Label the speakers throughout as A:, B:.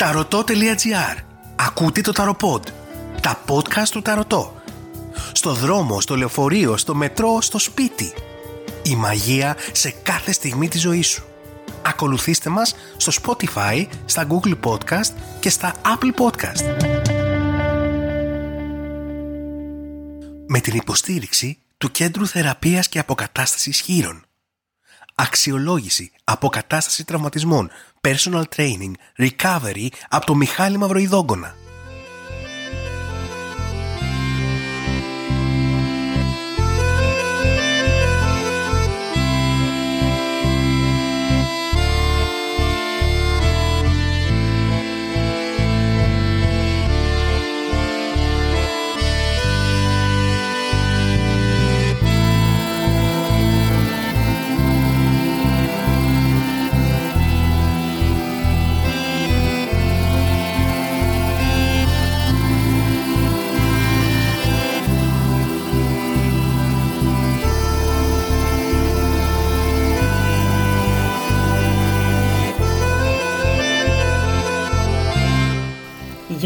A: Ταρωτό.gr Ακούτε το Ταροποντ. Τα podcast του Ταρωτό. Στο δρόμο, στο λεωφορείο, στο μετρό, στο σπίτι. Η μαγεία σε κάθε στιγμή της ζωής σου. Ακολουθήστε μας στο Spotify, στα Google Podcast και στα Apple Podcast. Με την υποστήριξη του Κέντρου Θεραπείας και Αποκατάστασης Χείρων. Αξιολόγηση, αποκατάσταση τραυματισμών, personal training, recovery από το Μιχάλη Μαυροϊδόγκονα.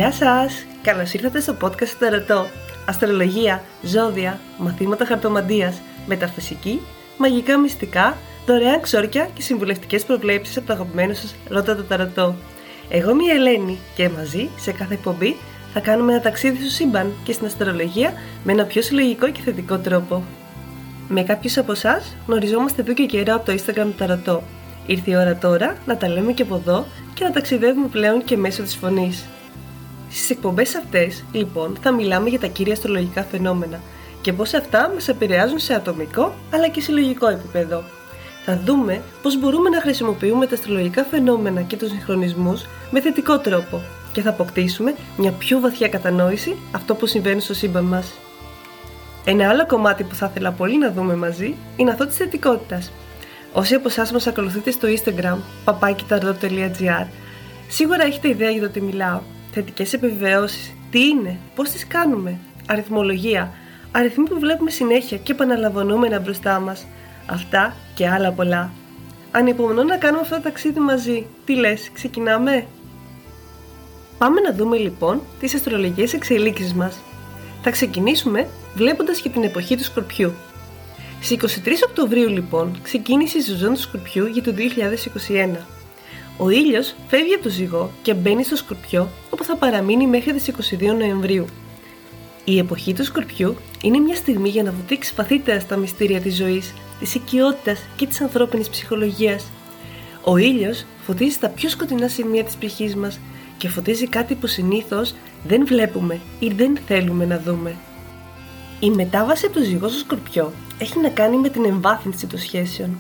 B: Γεια σας! Καλώς ήρθατε στο podcast του Ταρωτό. Αστρολογία, ζώδια, μαθήματα χαρτομαντίας, μεταφυσική, μαγικά μυστικά, δωρεάν ξόρκια και συμβουλευτικές προβλέψεις από το αγαπημένο σας Ρώτα το Ταρωτό. Εγώ είμαι η Ελένη και μαζί, σε κάθε εκπομπή, θα κάνουμε ένα ταξίδι στο σύμπαν και στην αστρολογία με ένα πιο συλλογικό και θετικό τρόπο. Με κάποιους από εσάς γνωριζόμαστε εδώ και καιρό από το Instagram του Ταρωτό. Ήρθε η ώρα τώρα να τα λέμε και από εδώ και να ταξιδεύουμε πλέον και μέσω της φωνής. Στις εκπομπές αυτές, λοιπόν, θα μιλάμε για τα κύρια αστρολογικά φαινόμενα και πώς αυτά μας επηρεάζουν σε ατομικό αλλά και συλλογικό επίπεδο. Θα δούμε πώς μπορούμε να χρησιμοποιούμε τα αστρολογικά φαινόμενα και τους συγχρονισμούς με θετικό τρόπο και θα αποκτήσουμε μια πιο βαθιά κατανόηση αυτό που συμβαίνει στο σύμπαν μας. Ένα άλλο κομμάτι που θα ήθελα πολύ να δούμε μαζί είναι αυτό της θετικότητας. Όσοι από εσάς μας ακολουθείτε στο Instagram, papakitardo.gr, σίγουρα έχετε ιδέα για το τι μιλάω θετικές επιβεβαιώσεις, τι είναι, πώς τις κάνουμε, αριθμολογία, αριθμοί που βλέπουμε συνέχεια και επαναλαμβανόμενα μπροστά μας, αυτά και άλλα πολλά. Ανυπομονώ να κάνουμε αυτό το ταξίδι μαζί. Τι λες, ξεκινάμε; Πάμε να δούμε λοιπόν τις αστρολογικές εξελίξεις μας. Θα ξεκινήσουμε βλέποντας και την εποχή του Σκορπιού. Στις 23 Οκτωβρίου λοιπόν ξεκίνησε η σεζόν του Σκορπιού για το 2021. Ο ήλιος φεύγει από το ζυγό και μπαίνει στο σκορπιό όπου θα παραμείνει μέχρι τις 22 Νοεμβρίου. Η εποχή του σκορπιού είναι μια στιγμή για να βουτήξει βαθύτερα στα μυστήρια της ζωής, της οικειότητας και της ανθρώπινης ψυχολογίας. Ο ήλιος φωτίζει τα πιο σκοτεινά σημεία της ψυχής μας και φωτίζει κάτι που συνήθως δεν βλέπουμε ή δεν θέλουμε να δούμε. Η μετάβαση από το ζυγό στο σκορπιό έχει να κάνει με την εμβάθυνση των σχέσεων.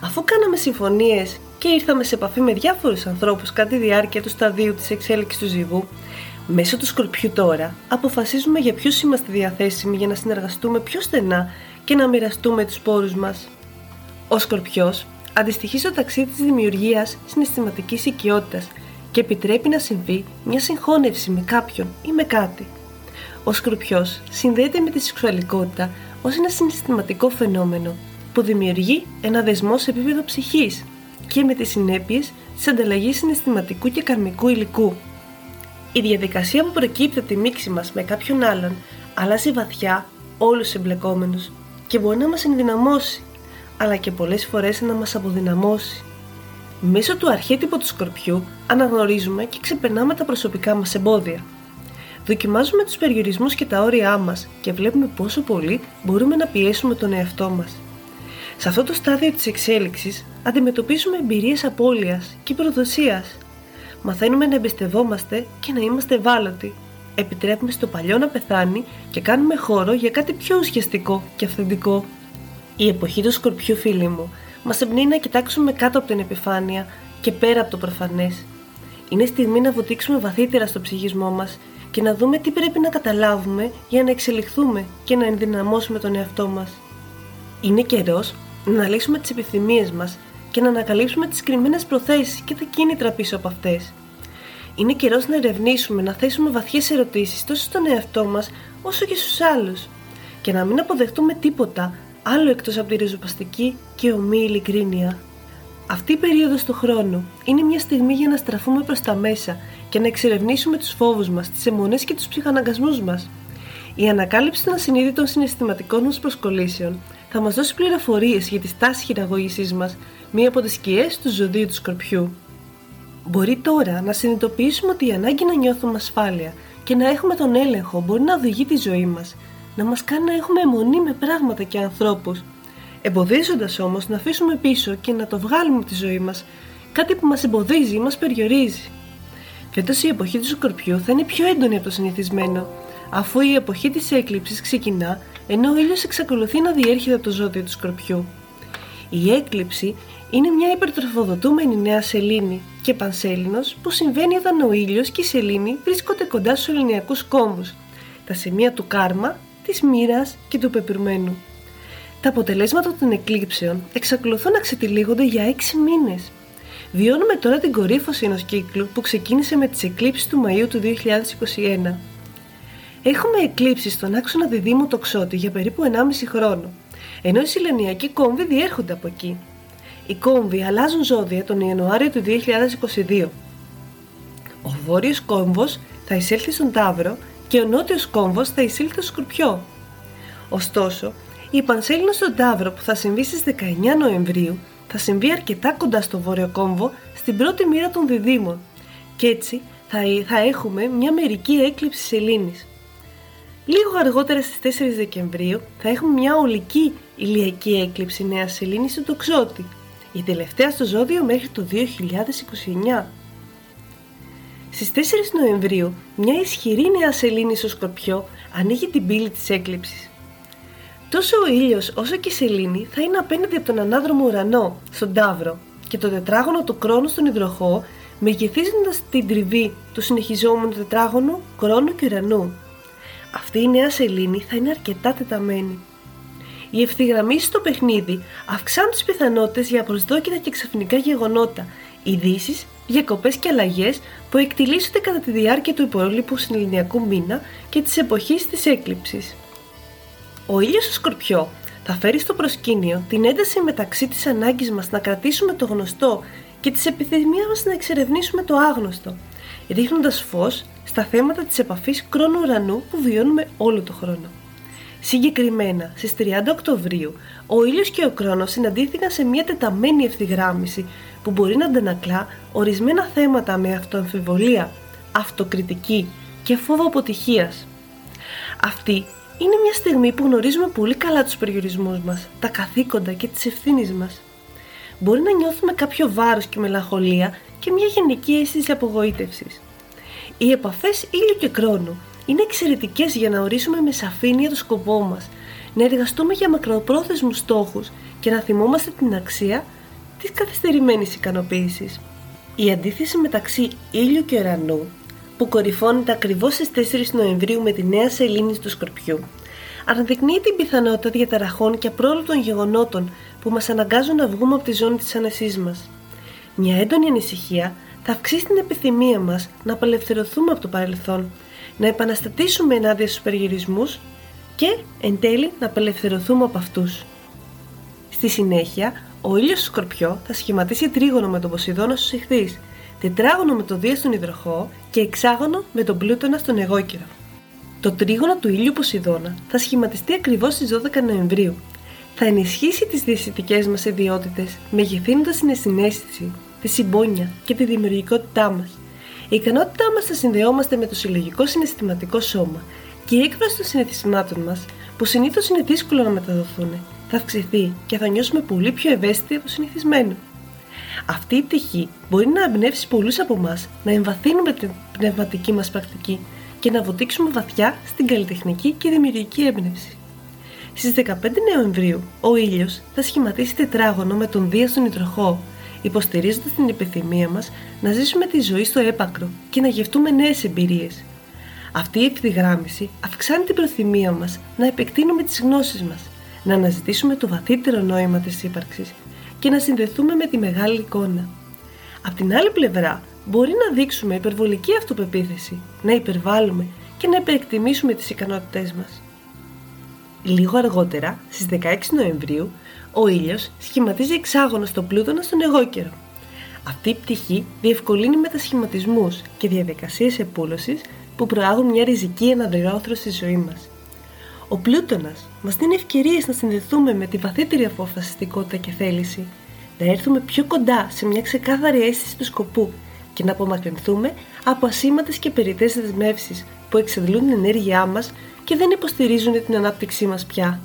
B: Αφού κάναμε συμφωνίες και ήρθαμε σε επαφή με διάφορους ανθρώπους κατά τη διάρκεια του σταδίου της εξέλιξης του ζυγού, μέσω του σκορπιού τώρα αποφασίζουμε για ποιους είμαστε διαθέσιμοι για να συνεργαστούμε πιο στενά και να μοιραστούμε τους πόρους μας. Ο σκορπιός αντιστοιχεί στο ταξίδι της δημιουργίας συναισθηματικής οικειότητας και επιτρέπει να συμβεί μια συγχώνευση με κάποιον ή με κάτι. Ο σκορπιός συνδέεται με τη σεξουαλικότητα ως ένα συναισθηματικό φαινόμενο που δημιουργεί ένα δεσμό σε επίπεδο ψυχής και με τις συνέπειες της ανταλλαγής συναισθηματικού και καρμικού υλικού. Η διαδικασία που προκύπτει από τη μίξη μας με κάποιον άλλον αλλάζει βαθιά όλους τους εμπλεκόμενους και μπορεί να μας ενδυναμώσει, αλλά και πολλές φορές να μας αποδυναμώσει. Μέσω του αρχέτυπου του σκορπιού αναγνωρίζουμε και ξεπερνάμε τα προσωπικά μας εμπόδια. Δοκιμάζουμε τους περιορισμούς και τα όρια μας και βλέπουμε πόσο πολύ μπορούμε να πιέσουμε τον εαυτό μας. Σε αυτό το στάδιο της εξέλιξης αντιμετωπίζουμε εμπειρίες απώλειας και προδοσίας. Μαθαίνουμε να εμπιστευόμαστε και να είμαστε ευάλωτοι. Επιτρέπουμε στο παλιό να πεθάνει και κάνουμε χώρο για κάτι πιο ουσιαστικό και αυθεντικό. Η εποχή του σκορπιού φίλοι μου μας εμπνέει να κοιτάξουμε κάτω από την επιφάνεια και πέρα από το προφανές. Είναι στιγμή να βουτήξουμε βαθύτερα στο ψυχισμό μας και να δούμε τι πρέπει να καταλάβουμε για να εξελιχθούμε και να ενδυναμώσουμε τον εαυτό μας. Είναι καιρός να λύσουμε τις επιθυμίες μας και να ανακαλύψουμε τις κρυμμένες προθέσεις και τα κίνητρα πίσω από αυτές. Είναι καιρός να ερευνήσουμε, να θέσουμε βαθιές ερωτήσεις τόσο στον εαυτό μας όσο και στους άλλους και να μην αποδεχτούμε τίποτα άλλο εκτός από τη ριζοπαστική και ομή ειλικρίνεια. Αυτή η περίοδος του χρόνου είναι μια στιγμή για να στραφούμε προς τα μέσα και να εξερευνήσουμε τους φόβους μας, τις αιμονές και τους ψυχαναγκασμούς μας. Η ανακάλυψη των ασυνείδητων συναισθηματικών μας προσκολήσεων θα μας δώσει πληροφορίες για τη στάση χειραγωγήσής μας, μία από τις σκιές του ζωδίου του Σκορπιού. Μπορεί τώρα να συνειδητοποιήσουμε ότι η ανάγκη να νιώθουμε ασφάλεια και να έχουμε τον έλεγχο μπορεί να οδηγεί τη ζωή μας, να μας κάνει να έχουμε αιμονή με πράγματα και ανθρώπους, εμποδίζοντας όμως να αφήσουμε πίσω και να το βγάλουμε από τη ζωή μας, κάτι που μας εμποδίζει ή μας περιορίζει. Φέτος η εποχή του Σκορπιού θα είναι πιο έντονη από το συνηθισμένο, αφού η εποχή της έκλειψης ξεκινά ενώ ο ήλιος εξακολουθεί να διέρχεται από το ζώδιο του Σκορπιού. Η έκλειψη είναι μια υπερτροφοδοτούμενη νέα σελήνη και πανσέλινος που συμβαίνει όταν ο ήλιος και η σελήνη βρίσκονται κοντά στους ελληνιακούς κόμβους, τα σημεία του κάρμα, της μοίρας και του πεπιρμένου. Τα αποτελέσματα των εκλήψεων εξακολουθούν να ξετυλίγονται για 6 μήνες. Βιώνουμε τώρα την κορύφωση ενός κύκλου που ξεκίνησε με τις εκλήψεις του Μαΐου του 2021. Έχουμε εκλήψεις στον άξονα διδήμου τοξότη για περίπου 1,5 χρόνο, ενώ οι συλλανιακοί κόμβοι διέρχονται από εκεί. Οι κόμβοι αλλάζουν ζώδια τον Ιανουάριο του 2022. Ο βόρειος κόμβος θα εισέλθει στον Ταύρο και ο νότιος κόμβος θα εισέλθει στο Σκορπιό. Ωστόσο, η πανσέλινο στον Ταύρο που θα συμβεί στις 19 Νοεμβρίου θα συμβεί αρκετά κοντά στο βόρειο κόμβο στην πρώτη μοίρα των διδήμων και έτσι θα, θα έχουμε μια μερική έκλειψη σελήνης. Λίγο αργότερα στις 4 Δεκεμβρίου θα έχουμε μια ολική ηλιακή έκλειψη νέας σελήνης στο τοξότη, η τελευταία στο ζώδιο μέχρι το 2029. Στις 4 Νοεμβρίου μια ισχυρή νέα σελήνη στο Σκορπιό ανοίγει την πύλη της έκλειψης. Τόσο ο ήλιος όσο και η σελήνη θα είναι απέναντι από τον ανάδρομο ουρανό, στον Ταύρο, και το τετράγωνο του κρόνου στον υδροχό, μεγεθίζοντας την τριβή του συνεχιζόμενου τετράγωνου κρόνου και ουρανού. Αυτή η νέα σελήνη θα είναι αρκετά τεταμένη. Οι ευθυγραμμίσεις στο παιχνίδι αυξάνουν τις πιθανότητες για προσδόκητα και ξαφνικά γεγονότα, ειδήσεις, διακοπές και αλλαγές που εκτιλήσονται κατά τη διάρκεια του υπόλοιπου συνελληνιακού μήνα και της εποχής της έκλειψης. Ο ήλιος στο Σκορπιό θα φέρει στο προσκήνιο την ένταση μεταξύ της ανάγκης μας να κρατήσουμε το γνωστό και της επιθυμίας μας να εξερευνήσουμε το άγνωστο, ρίχνοντας φως στα θέματα της επαφής κρόνου-ουρανού που βιώνουμε όλο το χρόνο. Συγκεκριμένα, στις 30 Οκτωβρίου, ο ήλιος και ο κρόνος συναντήθηκαν σε μια τεταμένη ευθυγράμμιση που μπορεί να αντανακλά ορισμένα θέματα με αυτοαμφιβολία, αυτοκριτική και φόβο αποτυχίας. Αυτή είναι μια στιγμή που γνωρίζουμε πολύ καλά τους περιορισμούς μας, τα καθήκοντα και τις ευθύνες μας. Μπορεί να νιώθουμε κάποιο βάρος και μελαγχολία και μια γενική αίσθηση απογοήτευσης. Οι επαφές ήλιου και κρόνου είναι εξαιρετικές για να ορίσουμε με σαφήνεια το σκοπό μας, να εργαστούμε για μακροπρόθεσμους στόχους και να θυμόμαστε την αξία της καθυστερημένης ικανοποίησης. Η αντίθεση μεταξύ ήλιου και ουρανού, που κορυφώνεται ακριβώς στις 4 Νοεμβρίου με τη νέα σελήνη του Σκορπιού, αναδεικνύει την πιθανότητα διαταραχών και απρόλυτων γεγονότων που μας αναγκάζουν να βγούμε από τη ζώνη της άνεσή μας. Μια έντονη ανησυχία θα αυξήσει την επιθυμία μας να απελευθερωθούμε από το παρελθόν, να επαναστατήσουμε ενάντια στους περιορισμούς και εν τέλει να απελευθερωθούμε από αυτούς. Στη συνέχεια, ο ήλιος στο Σκορπιό θα σχηματίσει τρίγωνο με τον Ποσειδώνα στους ηχθείς, τετράγωνο με το Δία στον Ιδροχό και εξάγωνο με τον Πλούτονα στον Εγώκυρο. Το τρίγωνο του ήλιου Ποσειδώνα θα σχηματιστεί ακριβώς στις 12 Νοεμβρίου. Θα ενισχύσει τις διαισθητικές μας ιδιότητες, μεγεθύνοντας την συνέστηση τη συμπόνια και τη δημιουργικότητά μας. Η ικανότητά μας θα συνδεόμαστε με το συλλογικό συναισθηματικό σώμα και η έκφραση των συναισθημάτων μας, που συνήθως είναι δύσκολο να μεταδοθούν, θα αυξηθεί και θα νιώσουμε πολύ πιο ευαίσθητοι από το συνηθισμένο. Αυτή η πτυχή μπορεί να εμπνεύσει πολλούς από εμάς να εμβαθύνουμε την πνευματική μας πρακτική και να βοτήξουμε βαθιά στην καλλιτεχνική και δημιουργική έμπνευση. Στις 15 Νοεμβρίου, ο ήλιος θα σχηματίσει τετράγωνο με τον Δία στον Ιτροχό υποστηρίζοντας την επιθυμία μας να ζήσουμε τη ζωή στο έπακρο και να γευτούμε νέες εμπειρίες. Αυτή η ευθυγράμμιση αυξάνει την προθυμία μας να επεκτείνουμε τις γνώσεις μας, να αναζητήσουμε το βαθύτερο νόημα της ύπαρξης και να συνδεθούμε με τη μεγάλη εικόνα. Απ' την άλλη πλευρά, μπορεί να δείξουμε υπερβολική αυτοπεποίθηση, να υπερβάλλουμε και να υπερεκτιμήσουμε τις ικανότητές μας. Λίγο αργότερα, στις 16 Νοεμβρίου, Ο ήλιος σχηματίζει εξάγωνο στον πλούτονα στον εγώκερο. Αυτή η πτυχή διευκολύνει μετασχηματισμούς και διαδικασίες επούλωσης που προάγουν μια ριζική αναδρεώθρωση στη ζωή μας. Ο πλούτονας μας δίνει ευκαιρίες να συνδεθούμε με τη βαθύτερη αποφασιστικότητα και θέληση, να έρθουμε πιο κοντά σε μια ξεκάθαρη αίσθηση του σκοπού και να απομακρυνθούμε από ασήμαντες και περιττές δεσμεύσεις που εξαντλούν την ενέργειά μας και δεν υποστηρίζουν την ανάπτυξή μας πια.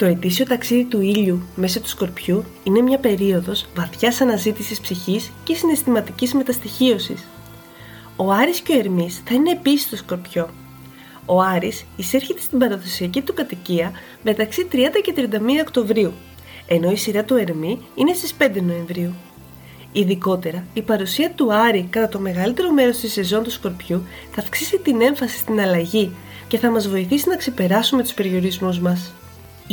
B: Το ετήσιο ταξίδι του ήλιου μέσω του Σκορπιού είναι μια περίοδος βαθιάς αναζήτησης ψυχής και συναισθηματικής μεταστοιχίωσης. Ο Άρης και ο Ερμής θα είναι επίσης στο Σκορπιό. Ο Άρης εισέρχεται στην παραδοσιακή του κατοικία μεταξύ 30 και 31 Οκτωβρίου, ενώ η σειρά του Ερμή είναι στις 5 Νοεμβρίου. Ειδικότερα, η παρουσία του Άρη κατά το μεγαλύτερο μέρος της σεζόν του Σκορπιού θα αυξήσει την έμφαση στην αλλαγή και θα μας βοηθήσει να ξεπεράσουμε τους περιορισμούς μας.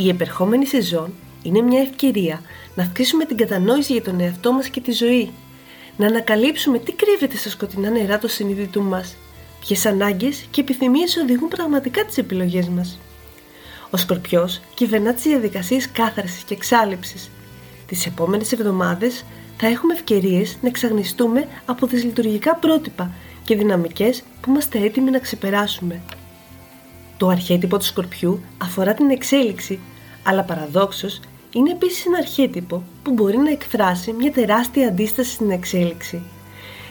B: Η επερχόμενη σεζόν είναι μια ευκαιρία να αυξήσουμε την κατανόηση για τον εαυτό μας και τη ζωή, να ανακαλύψουμε τι κρύβεται στα σκοτεινά νερά του συνείδητου μας, ποιες ανάγκες και επιθυμίες οδηγούν πραγματικά τις επιλογές μας. Ο Σκορπιός κυβερνά τις διαδικασίες κάθαρσης και εξάλληψης. Τις επόμενες εβδομάδες θα έχουμε ευκαιρίες να εξαγνιστούμε από τις λειτουργικά πρότυπα και δυναμικές που είμαστε έτοιμοι να ξεπεράσουμε. Το αρχέτυπο του Σκορπιού αφορά την εξέλιξη, αλλά παραδόξως είναι επίσης ένα αρχέτυπο που μπορεί να εκφράσει μια τεράστια αντίσταση στην εξέλιξη.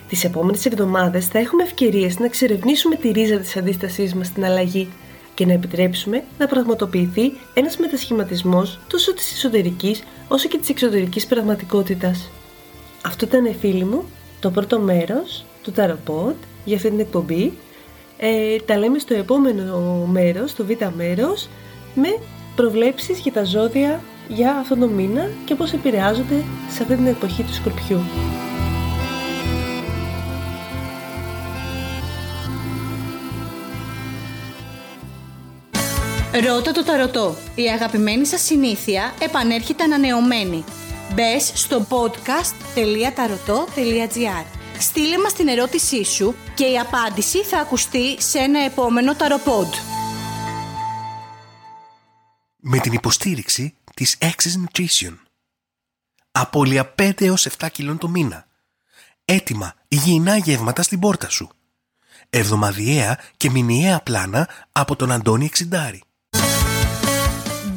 B: Τις επόμενες εβδομάδες θα έχουμε ευκαιρίες να εξερευνήσουμε τη ρίζα της αντίστασής μας στην αλλαγή και να επιτρέψουμε να πραγματοποιηθεί ένας μετασχηματισμός τόσο της εσωτερικής όσο και της εξωτερικής πραγματικότητας. Αυτό ήταν φίλοι μου το πρώτο μέρος του Tarot για αυτή την εκπομπή. Ε, τα λέμε στο επόμενο μέρος, το β' μέρος, με προβλέψεις για τα ζώδια για αυτόν τον μήνα και πώς επηρεάζονται σε αυτή την εποχή του Σκορπιού.
C: Ρώτα το ταρωτό. Η αγαπημένη σας συνήθεια επανέρχεται ανανεωμένη. Μπες στο podcast.tarotot.gr Στείλε μας την ερώτησή σου και η απάντηση θα ακουστεί σε ένα επόμενο ταροπόντ.
A: Με την υποστήριξη της Access Nutrition. Απόλυα 5 έως 7 κιλών το μήνα. Έτοιμα υγιεινά γεύματα στην πόρτα σου. Εβδομαδιαία και μηνιαία πλάνα από τον Αντώνη Εξιντάρη.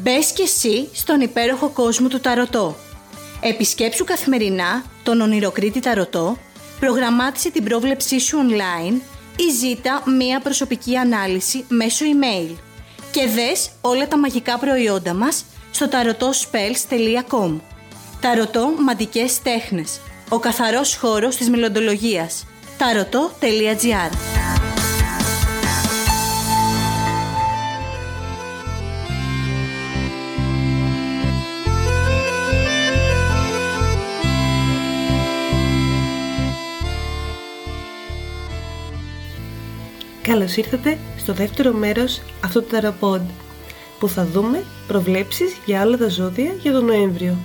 C: Μπες και εσύ στον υπέροχο κόσμο του Ταρωτό. Επισκέψου καθημερινά τον Ονειροκρίτη Ταρωτό, προγραμμάτισε την πρόβλεψή σου online ή ζήτα μία προσωπική ανάλυση μέσω email. Και δες όλα τα μαγικά προϊόντα μας στο tarotospells.com Ταρωτό Μαντικές Τέχνες. Ο καθαρός χώρος της μελλοντολογίας. taroto.gr
B: Καλώς ήρθατε στο δεύτερο μέρος αυτού του ταραπόντ που θα δούμε προβλέψεις για όλα τα ζώδια για τον Νοέμβριο.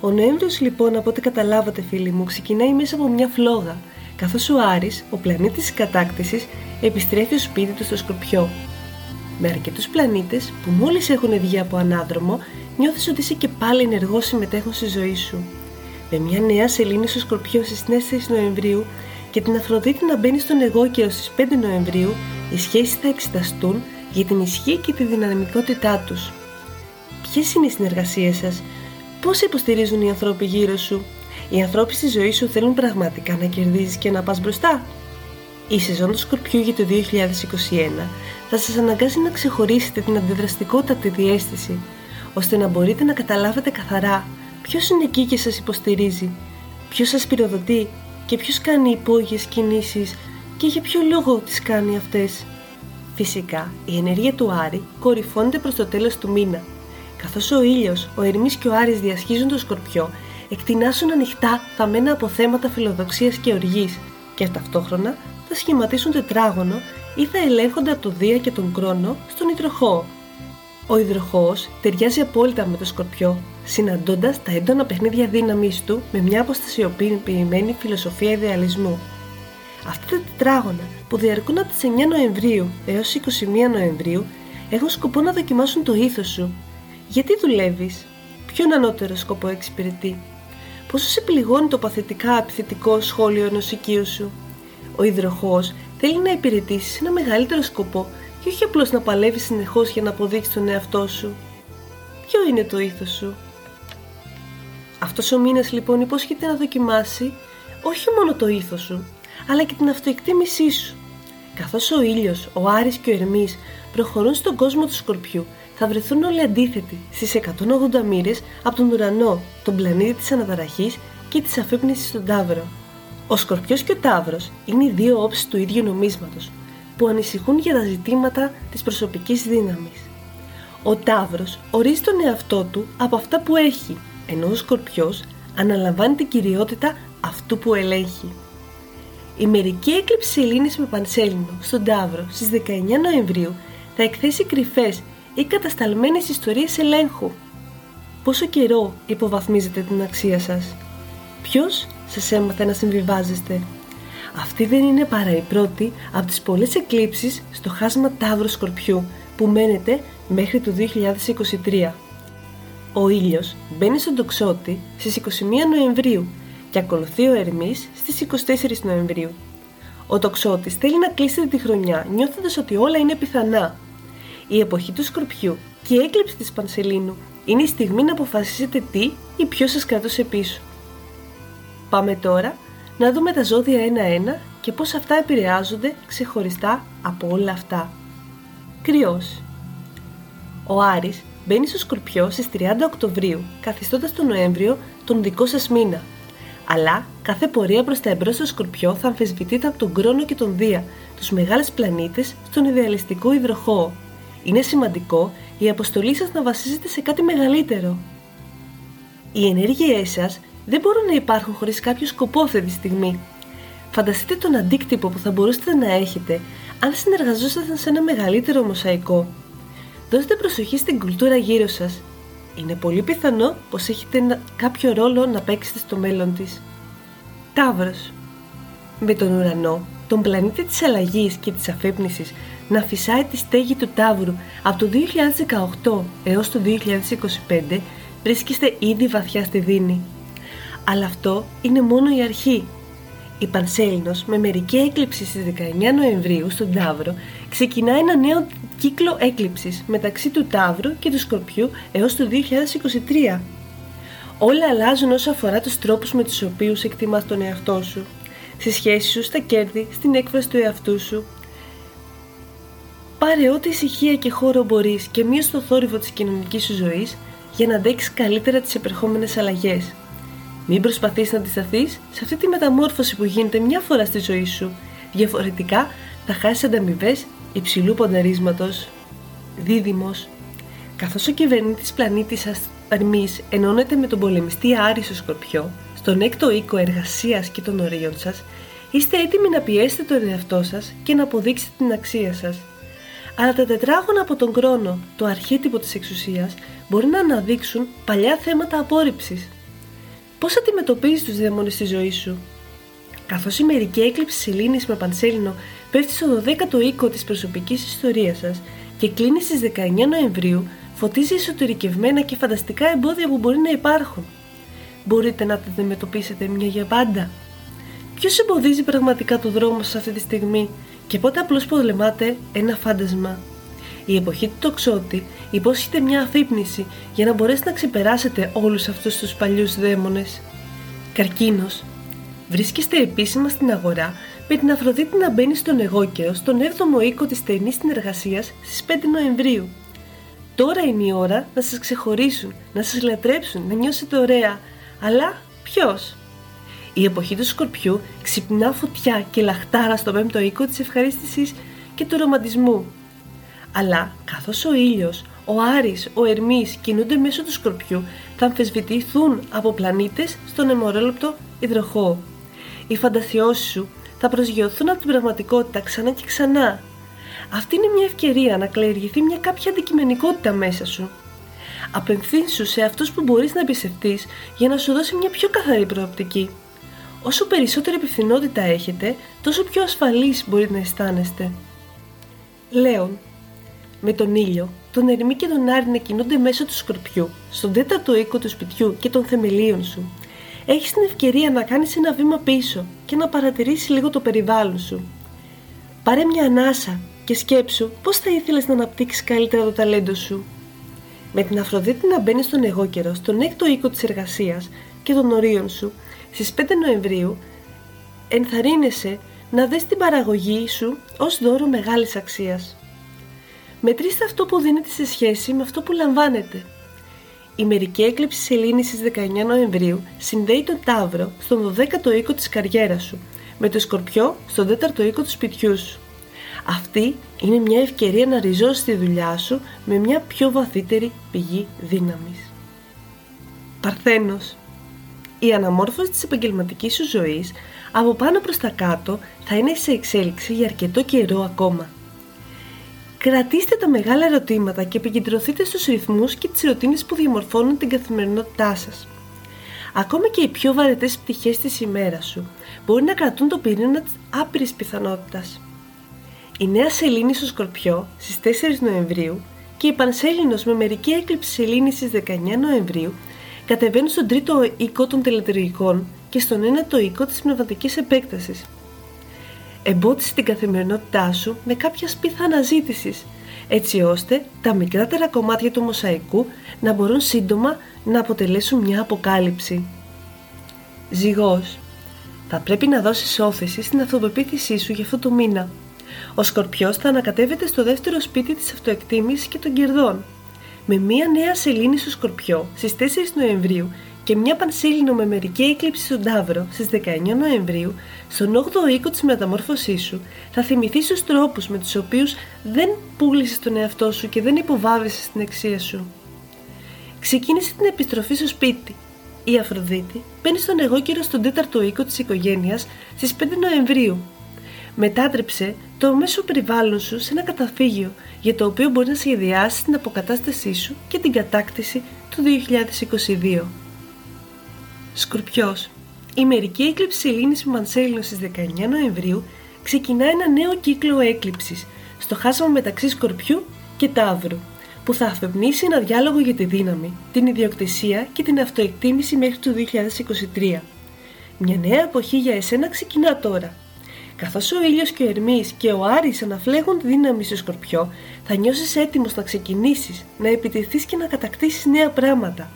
B: Ο Νοέμβριος λοιπόν από ό,τι καταλάβατε φίλοι μου ξεκινάει μέσα από μια φλόγα καθώς ο Άρης, ο πλανήτης της κατάκτησης, επιστρέφει στο σπίτι του στο Σκορπιό. Με αρκετούς πλανήτες που μόλις έχουν βγει από ανάδρομο νιώθεις ότι είσαι και πάλι ενεργός συμμετέχον στη ζωή σου. Με μια νέα σελήνη στο Σκορπιό στις 4 Νοεμβρίου και την Αφροδίτη να μπαίνει στον εγώκερο στις 5 Νοεμβρίου, οι σχέσεις θα εξεταστούν για την ισχύ και τη δυναμικότητά τους. Ποιες είναι οι συνεργασίες σας, πώς υποστηρίζουν οι ανθρώποι γύρω σου, οι ανθρώποι στη ζωή σου θέλουν πραγματικά να κερδίζεις και να πας μπροστά; Η σεζόν του Σκορπιού για το 2021 θα σας αναγκάσει να ξεχωρίσετε την αντιδραστικότητα από τη διέστηση, ώστε να μπορείτε να καταλάβετε καθαρά ποιος είναι εκεί και σας υποστηρίζει, ποιος σας πυροδοτεί και ποιος κάνει υπόγειες κινήσεις και για ποιο λόγο τις κάνει αυτές; Φυσικά, η ενέργεια του Άρη κορυφώνεται προς το τέλος του μήνα. Καθώς ο ήλιος, ο Ερμής και ο Άρης διασχίζουν το Σκορπιό, εκτινάσουν ανοιχτά τα μένα από θέματα φιλοδοξίας και οργής και ταυτόχρονα θα σχηματίσουν τετράγωνο ή θα ελέγχονται από το Δία και τον Κρόνο στον Ιτροχό. Ο Ιδροχός ταιριάζει απόλυτα με το Σκορπιό συναντώντας τα έντονα παιχνίδια δύναμη του με μια αποστασιοποιημένη φιλοσοφία ιδεαλισμού. Αυτά τα τετράγωνα που διαρκούν από τις 9 Νοεμβρίου έως 21 Νοεμβρίου έχουν σκοπό να δοκιμάσουν το ήθος σου. Γιατί δουλεύεις, ποιον ανώτερο σκοπό εξυπηρετεί; Πόσο σε πληγώνει το παθητικά επιθετικό σχόλιο ενός οικείου σου; Ο υδροχός θέλει να υπηρετήσει σε ένα μεγαλύτερο σκοπό και όχι απλώς να παλεύεις συνεχώς για να αποδείξεις τον εαυτό σου. Ποιο είναι το ήθος σου; Αυτός ο μήνας λοιπόν υπόσχεται να δοκιμάσει όχι μόνο το ήθος σου, αλλά και την αυτοεκτίμησή σου. Καθώς ο ήλιος, ο Άρης και ο Ερμής προχωρούν στον κόσμο του Σκορπιού, θα βρεθούν όλοι αντίθετοι στις 180 μοίρες από τον ουρανό, τον πλανήτη της αναταραχής και της αφύπνισης στον Ταύρο. Ο Σκορπιός και ο Ταύρος είναι οι δύο όψεις του ίδιου νομίσματος, που ανησυχούν για τα ζητήματα της προσωπικής δύναμης. Ο Ταύρος ορίζει τον εαυτό του από αυτά που έχει, ενώ ο Σκορπιός αναλαμβάνει την κυριότητα αυτού που ελέγχει. Η μερική έκλειψη σελήνης με πανσέλινο στον Ταύρο στις 19 Νοεμβρίου θα εκθέσει κρυφές ή κατασταλμένες ιστορίες ελέγχου. Πόσο καιρό υποβαθμίζετε την αξία σας; Ποιος σας έμαθε να συμβιβάζεστε; Αυτή δεν είναι παρά η πρώτη από τις πολλές εκλήψεις στο χάσμα Ταύρου Σκορπιού που μένεται μέχρι το 2023. Ο ήλιος μπαίνει στον τοξότη στις 21 Νοεμβρίου και ακολουθεί ο Ερμής στις 24 Νοεμβρίου. Ο τοξότης θέλει να κλείσετε τη χρονιά νιώθοντας ότι όλα είναι πιθανά. Η εποχή του Σκορπιού και η έκλειψη της Πανσελίνου είναι η στιγμή να αποφασίσετε τι ή ποιος σας κρατούσε πίσω. Πάμε τώρα να δούμε τα ζώδια ένα-ένα και πώς αυτά επηρεάζονται ξεχωριστά από όλα αυτά. Κρυός Ο Άρης μπαίνει στο Σκορπιό στις 30 Οκτωβρίου, καθιστώντας τον Νοέμβριο τον δικό σας μήνα. Αλλά κάθε πορεία προς τα εμπρός στο Σκορπιό θα αμφισβητείται από τον Κρόνο και τον Δία, τους μεγάλους πλανήτες στον ιδεαλιστικό υδροχώο. Είναι σημαντικό η αποστολή σας να βασίζεται σε κάτι μεγαλύτερο. Οι ενέργειές σας δεν μπορούν να υπάρχουν χωρίς κάποιο σκοπό αυτή τη στιγμή. Φανταστείτε τον αντίκτυπο που θα μπορούσατε να έχετε αν συνεργαζόσασταν σε ένα μεγαλύτερο μοσαϊκό. Δώστε προσοχή στην κουλτούρα γύρω σας. Είναι πολύ πιθανό πως έχετε κάποιο ρόλο να παίξετε στο μέλλον της. Ταύρος Με τον ουρανό, τον πλανήτη της αλλαγής και της αφύπνισης να φυσάει τη στέγη του Ταύρου από το 2018 έως το 2025 βρίσκεστε ήδη βαθιά στη δίνη αλλά αυτό είναι μόνο η αρχή. Η Πανσέλινος με μερική έκλειψη στις 19 Νοεμβρίου στον Ταύρο ξεκινά ένα νέο κύκλο έκλειψης μεταξύ του Ταύρου και του Σκορπιού έως το 2023. Όλα αλλάζουν όσο αφορά τους τρόπους με τους οποίους εκτιμάς τον εαυτό σου, στη σχέση σου, στα κέρδη, στην έκφραση του εαυτού σου. Πάρε ό,τι ησυχία και χώρο μπορείς και μείωσε το θόρυβο της κοινωνικής σου ζωής για να αντέξεις καλύτερα τις επερχόμενες αλλαγές. Μην προσπαθείς να αντισταθείς σε αυτή τη μεταμόρφωση που γίνεται μια φορά στη ζωή σου. Διαφορετικά θα χάσεις ανταμοιβές υψηλού πονταρίσματος. Δίδυμος. Καθώς ο κυβερνήτης πλανήτης σας Αρμής ενώνεται με τον πολεμιστή Άρισο Σκορπιό, στον έκτο οίκο εργασίας και των ορίων σας, είστε έτοιμοι να πιέσετε τον εαυτό σας και να αποδείξετε την αξία σας. Αλλά τα τετράγωνα από τον χρόνο, το αρχέτυπο της εξουσίας, μπορεί να αναδείξουν παλιά θέματα απόρριψης. Πώς αντιμετωπίζεις τους δαίμονες στη ζωή σου, Καθώς η μερική έκλειψη σελήνη με πανσέλινο πέφτει στο 12ο οίκο της προσωπικής ιστορίας σας και κλείνει στις 19 Νοεμβρίου, φωτίζει εσωτερικευμένα και φανταστικά εμπόδια που μπορεί να υπάρχουν. Μπορείτε να τα αντιμετωπίσετε μια για πάντα. Ποιος εμποδίζει πραγματικά το δρόμο σας αυτή τη στιγμή και πότε απλώς πολεμάτε ένα φάντασμα; Η εποχή του τοξότη υπόσχεται μια αφύπνιση για να μπορέσετε να ξεπεράσετε όλους αυτούς τους παλιούς δαίμονες. Καρκίνος Βρίσκεστε επίσημα στην αγορά με την Αφροδίτη να μπαίνει στον εγώκεο στον 7ο οίκο της στενής συνεργασίας στις 5 Νοεμβρίου. Τώρα είναι η ώρα να σας ξεχωρίσουν, να σας λατρέψουν, να νιώσετε ωραία. Αλλά ποιος; Η εποχή του Σκορπιού ξυπνά φωτιά και λαχτάρα στο 5ο οίκο της ευχαρίστησης και του ρομαντισμού. Αλλά καθώς ο ήλιος, ο Άρης, ο Ερμής κινούνται μέσω του Σκορπιού θα αμφισβητηθούν από πλανήτες στον αιμορόλεπτο υδροχό. Οι φαντασιώσεις σου θα προσγειωθούν από την πραγματικότητα ξανά και ξανά. Αυτή είναι μια ευκαιρία να κλαιγηθεί μια κάποια αντικειμενικότητα μέσα σου. Απευθύνσου σε αυτούς που μπορείς να εμπιστευτείς για να σου δώσει μια πιο καθαρή προοπτική. Όσο περισσότερη επιθυνότητα έχετε, τόσο πιο ασφαλής μπορείτε να αισθάνεστε. Λέων, με τον ήλιο, τον Ερμή και τον Άρη να κινούνται μέσω του σκορπιού, στον τέταρτο οίκο του σπιτιού και των θεμελίων σου, έχεις την ευκαιρία να κάνεις ένα βήμα πίσω και να παρατηρήσεις λίγο το περιβάλλον σου. Πάρε μια ανάσα και σκέψου πώς θα ήθελες να αναπτύξεις καλύτερα το ταλέντο σου. Με την Αφροδίτη να μπαίνεις στον εγώ καιρό, στον έκτο οίκο της εργασίας και των ορίων σου, στις 5 Νοεμβρίου, ενθαρρύνεσαι να δεις την παραγωγή σου ως δώρο μεγάλης αξίας. Μετρήστε αυτό που δίνετε σε σχέση με αυτό που λαμβάνετε. Η μερική έκλειψη σελήνης στις 19 Νοεμβρίου συνδέει τον Ταύρο στον 12ο οίκο της καριέρας σου, με το Σκορπιό στον 4ο οίκο του σπιτιού σου. Αυτή είναι μια ευκαιρία να ριζώσεις τη δουλειά σου με μια πιο βαθύτερη πηγή δύναμης. Παρθένος Η αναμόρφωση της επαγγελματικής σου ζωής από πάνω προς τα κάτω θα είναι σε εξέλιξη για αρκετό καιρό ακόμα. Κρατήστε τα μεγάλα ερωτήματα και επικεντρωθείτε στους ρυθμούς και τις ρωτίνες που διαμορφώνουν την καθημερινότητά σας. Ακόμα και οι πιο βαρετές πτυχές της ημέρας σου μπορεί να κρατούν το πυρήνα της άπειρης πιθανότητας. Η νέα σελήνη στο Σκορπιό στις 4 Νοεμβρίου και η Πανσέλινος με μερική έκλειψη σελήνη στις 19 Νοεμβρίου κατεβαίνουν στον τρίτο οίκο των τελετουργικών και στον ένατο οίκο της πνευματικής επέκτασης. Εμπότισε την καθημερινότητά σου με κάποιας σπίθα αναζήτησης, έτσι ώστε τα μικρότερα κομμάτια του μοσαϊκού να μπορούν σύντομα να αποτελέσουν μια αποκάλυψη. Ζυγός Θα πρέπει να δώσεις όθηση στην αυτοπεποίθησή σου για αυτό το μήνα. Ο Σκορπιός θα ανακατεύεται στο δεύτερο σπίτι της αυτοεκτίμησης και των κερδών. Με μια νέα σελήνη στο Σκορπιό στις 4 Νοεμβρίου και μια πανσέλινο με μερική έκλειψη στον Ταύρο στις 19 Νοεμβρίου, στον 8ο οίκο της μεταμόρφωσής σου, θα θυμηθείς τους τρόπους με τους οποίους δεν πούλησες τον εαυτό σου και δεν υποβάβησες την αξία σου. Ξεκίνησε την επιστροφή στο σπίτι. Η Αφροδίτη μπαίνει στον εγώ καιρό στον τέταρτο οίκο της οικογένειας στις 5 Νοεμβρίου. Μετάτρεψε το μέσο περιβάλλον σου σε ένα καταφύγιο για το οποίο μπορεί να σχεδιάσεις την αποκατάστασή σου και την κατάκτηση του 2022. Σκορπιός Η μερική έκλειψη σελήνης Μανσέλινος στις 19 Νοεμβρίου ξεκινά ένα νέο κύκλο έκλειψης στο χάσμα μεταξύ Σκορπιού και Ταύρου που θα αφευνήσει ένα διάλογο για τη δύναμη, την ιδιοκτησία και την αυτοεκτίμηση μέχρι το 2023. Μια νέα εποχή για εσένα ξεκινά τώρα. Καθώς ο ήλιος και ο Ερμής και ο Άρης αναφλέγουν τη δύναμη στο Σκορπιό, θα νιώσεις έτοιμος να ξεκινήσεις, να επιτεθείς και να κατακτήσεις νέα πράγματα.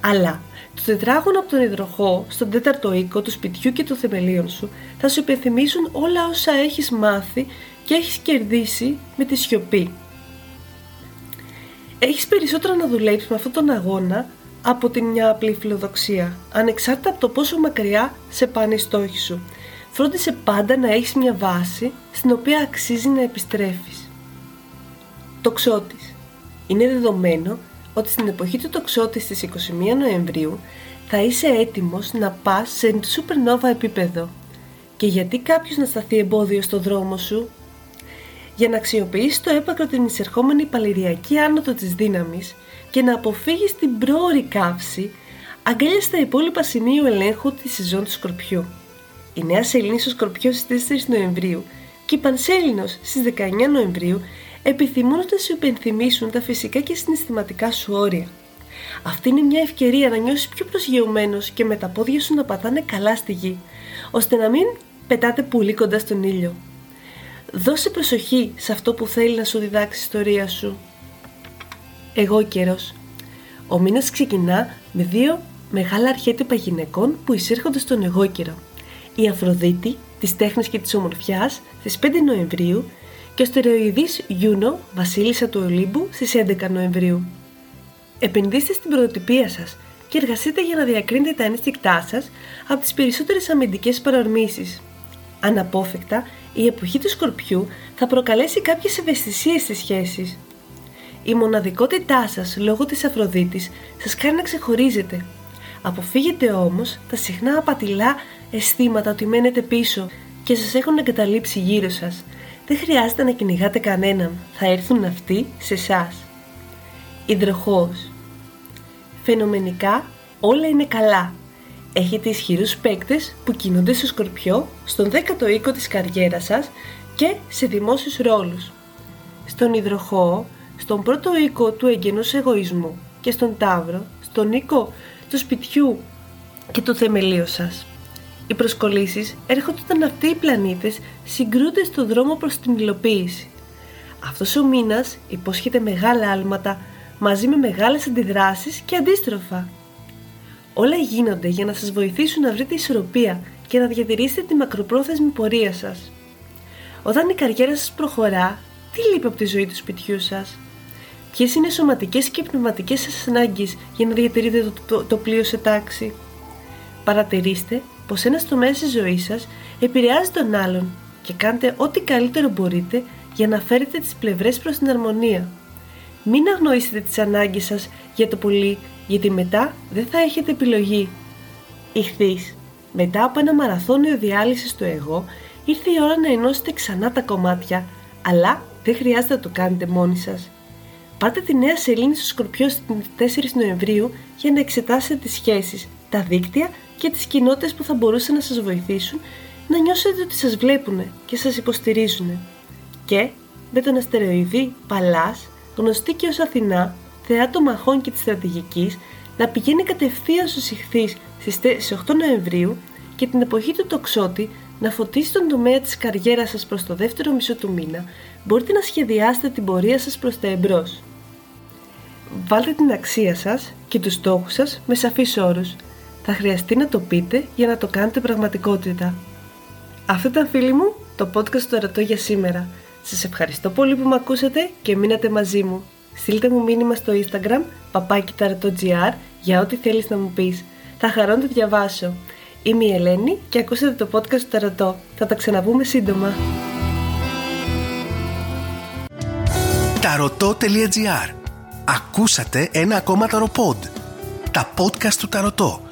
B: Αλλά το τετράγωνο από τον υδροχό στον τέταρτο οίκο του σπιτιού και των θεμελίων σου θα σου υπενθυμίσουν όλα όσα έχεις μάθει και έχεις κερδίσει με τη σιωπή. Έχεις περισσότερο να δουλέψεις με αυτόν τον αγώνα από την μια απλή φιλοδοξία, ανεξάρτητα από το πόσο μακριά σε πάνε οι στόχοι σου. Φρόντισε πάντα να έχεις μια βάση στην οποία αξίζει να επιστρέφεις. Τοξότης. Είναι δεδομένο ότι στην εποχή του τοξότη στις 21 Νοεμβρίου θα είσαι έτοιμος να πας σε supernova επίπεδο. Και γιατί κάποιος να σταθεί εμπόδιο στο δρόμο σου; Για να αξιοποιήσεις το έπακρο την εισερχόμενη παλαιριακή άνοδο της δύναμης και να αποφύγεις την πρόορη καύση, αγκάλιασε τα υπόλοιπα σημείο ελέγχου της σεζόν του Σκορπιού. Η νέα σελήνη στο Σκορπιό στις 4 Νοεμβρίου και η Πανσέλινος στις 19 Νοεμβρίου επιθυμούν να σου υπενθυμίσουν τα φυσικά και συναισθηματικά σου όρια. Αυτή είναι μια ευκαιρία να νιώσεις πιο προσγειωμένος και με τα πόδια σου να πατάνε καλά στη γη, ώστε να μην πετάτε πολύ κοντά στον ήλιο. Δώσε προσοχή σε αυτό που θέλει να σου διδάξει η ιστορία σου. Εγώ καιρός. Ο μήνας ξεκινά με δύο μεγάλα αρχέτυπα γυναικών που εισέρχονται στον εγώ καιρό. Η Αφροδίτη, της τέχνης και της ομορφιάς, στις 5 Νοεμβρίου και ο στερεοειδής Γιούνο, βασίλισσα του Ολύμπου, στις 11 Νοεμβρίου. Επενδύστε στην πρωτοτυπία σας και εργαστείτε για να διακρίνετε τα ένστικτά σας από τις περισσότερες αμυντικές παρορμήσεις. Αναπόφευκτα, η εποχή του Σκορπιού θα προκαλέσει κάποιες ευαισθησίες στις σχέσεις. Η μοναδικότητά σας λόγω της Αφροδίτης σας κάνει να ξεχωρίζετε. Αποφύγετε όμως τα συχνά απατηλά αισθήματα ότι μένετε πίσω και σας έχουν εγκαταλείψει γύρω σας δεν χρειάζεται να κυνηγάτε κανέναν, θα έρθουν αυτοί σε εσάς. Υδροχόος Φαινομενικά όλα είναι καλά. Έχετε ισχυρούς παίκτες που κινούνται στο σκορπιό, στον 10ο οίκο της καριέρας σας και σε δημόσιους ρόλους. Στον υδροχόο στον πρώτο οίκο του εγγενούς εγωισμού και στον Ταύρο, στον οίκο του σπιτιού και του θεμελίου σας. Οι προσκολήσεις έρχονται όταν αυτοί οι πλανήτες συγκρούνται στο δρόμο προς την υλοποίηση. Αυτός ο μήνας υπόσχεται μεγάλα άλματα μαζί με μεγάλες αντιδράσεις και αντίστροφα. Όλα γίνονται για να σας βοηθήσουν να βρείτε ισορροπία και να διατηρήσετε τη μακροπρόθεσμη πορεία σας. Όταν η καριέρα σας προχωρά, τι λείπει από τη ζωή του σπιτιού σας; Ποιες είναι οι σωματικές και πνευματικές σας ανάγκες για να διατηρείτε το, το, το πλοίο σε τάξη; Παρατηρήστε πως ένας τομέας της ζωής σας επηρεάζει τον άλλον και κάντε ό,τι καλύτερο μπορείτε για να φέρετε τις πλευρές προς την αρμονία. Μην αγνοήσετε τις ανάγκες σας για το πολύ, γιατί μετά δεν θα έχετε επιλογή. Ηχθείς. Μετά από ένα μαραθώνιο διάλυσης στο εγώ, ήρθε η ώρα να ενώσετε ξανά τα κομμάτια, αλλά δεν χρειάζεται να το κάνετε μόνοι σας. Πάρτε τη νέα σελήνη στο Σκορπιό στις 4 Νοεμβρίου για να εξετάσετε τις σχέσεις, τα δίκτυα και τις κοινότητες που θα μπορούσαν να σας βοηθήσουν να νιώσετε ότι σας βλέπουν και σας υποστηρίζουν. Και με τον αστεροειδή Παλάς, γνωστή και ως Αθηνά, θεά των μαχών και της στρατηγικής, να πηγαίνει κατευθείαν στους ηχθείς στις 8 Νοεμβρίου και την εποχή του τοξότη να φωτίσει τον τομέα της καριέρας σας προς το δεύτερο μισό του μήνα, μπορείτε να σχεδιάσετε την πορεία σας προς τα εμπρός. Βάλτε την αξία σας και τους στόχους σας με σαφείς όρους. Θα χρειαστεί να το πείτε για να το κάνετε πραγματικότητα. Αυτό ήταν φίλοι μου το podcast του Ερωτώ για σήμερα. Σας ευχαριστώ πολύ που με ακούσατε και μείνατε μαζί μου. Στείλτε μου μήνυμα στο Instagram papakitaratogr για ό,τι θέλεις να μου πεις. Θα χαρώ να το διαβάσω. Είμαι η Ελένη και ακούσατε το podcast του Ταρατό. Θα τα ξαναβούμε σύντομα.
A: Ταρωτό.gr Ακούσατε ένα ακόμα ταροπόντ. Τα podcast του Ταρωτό.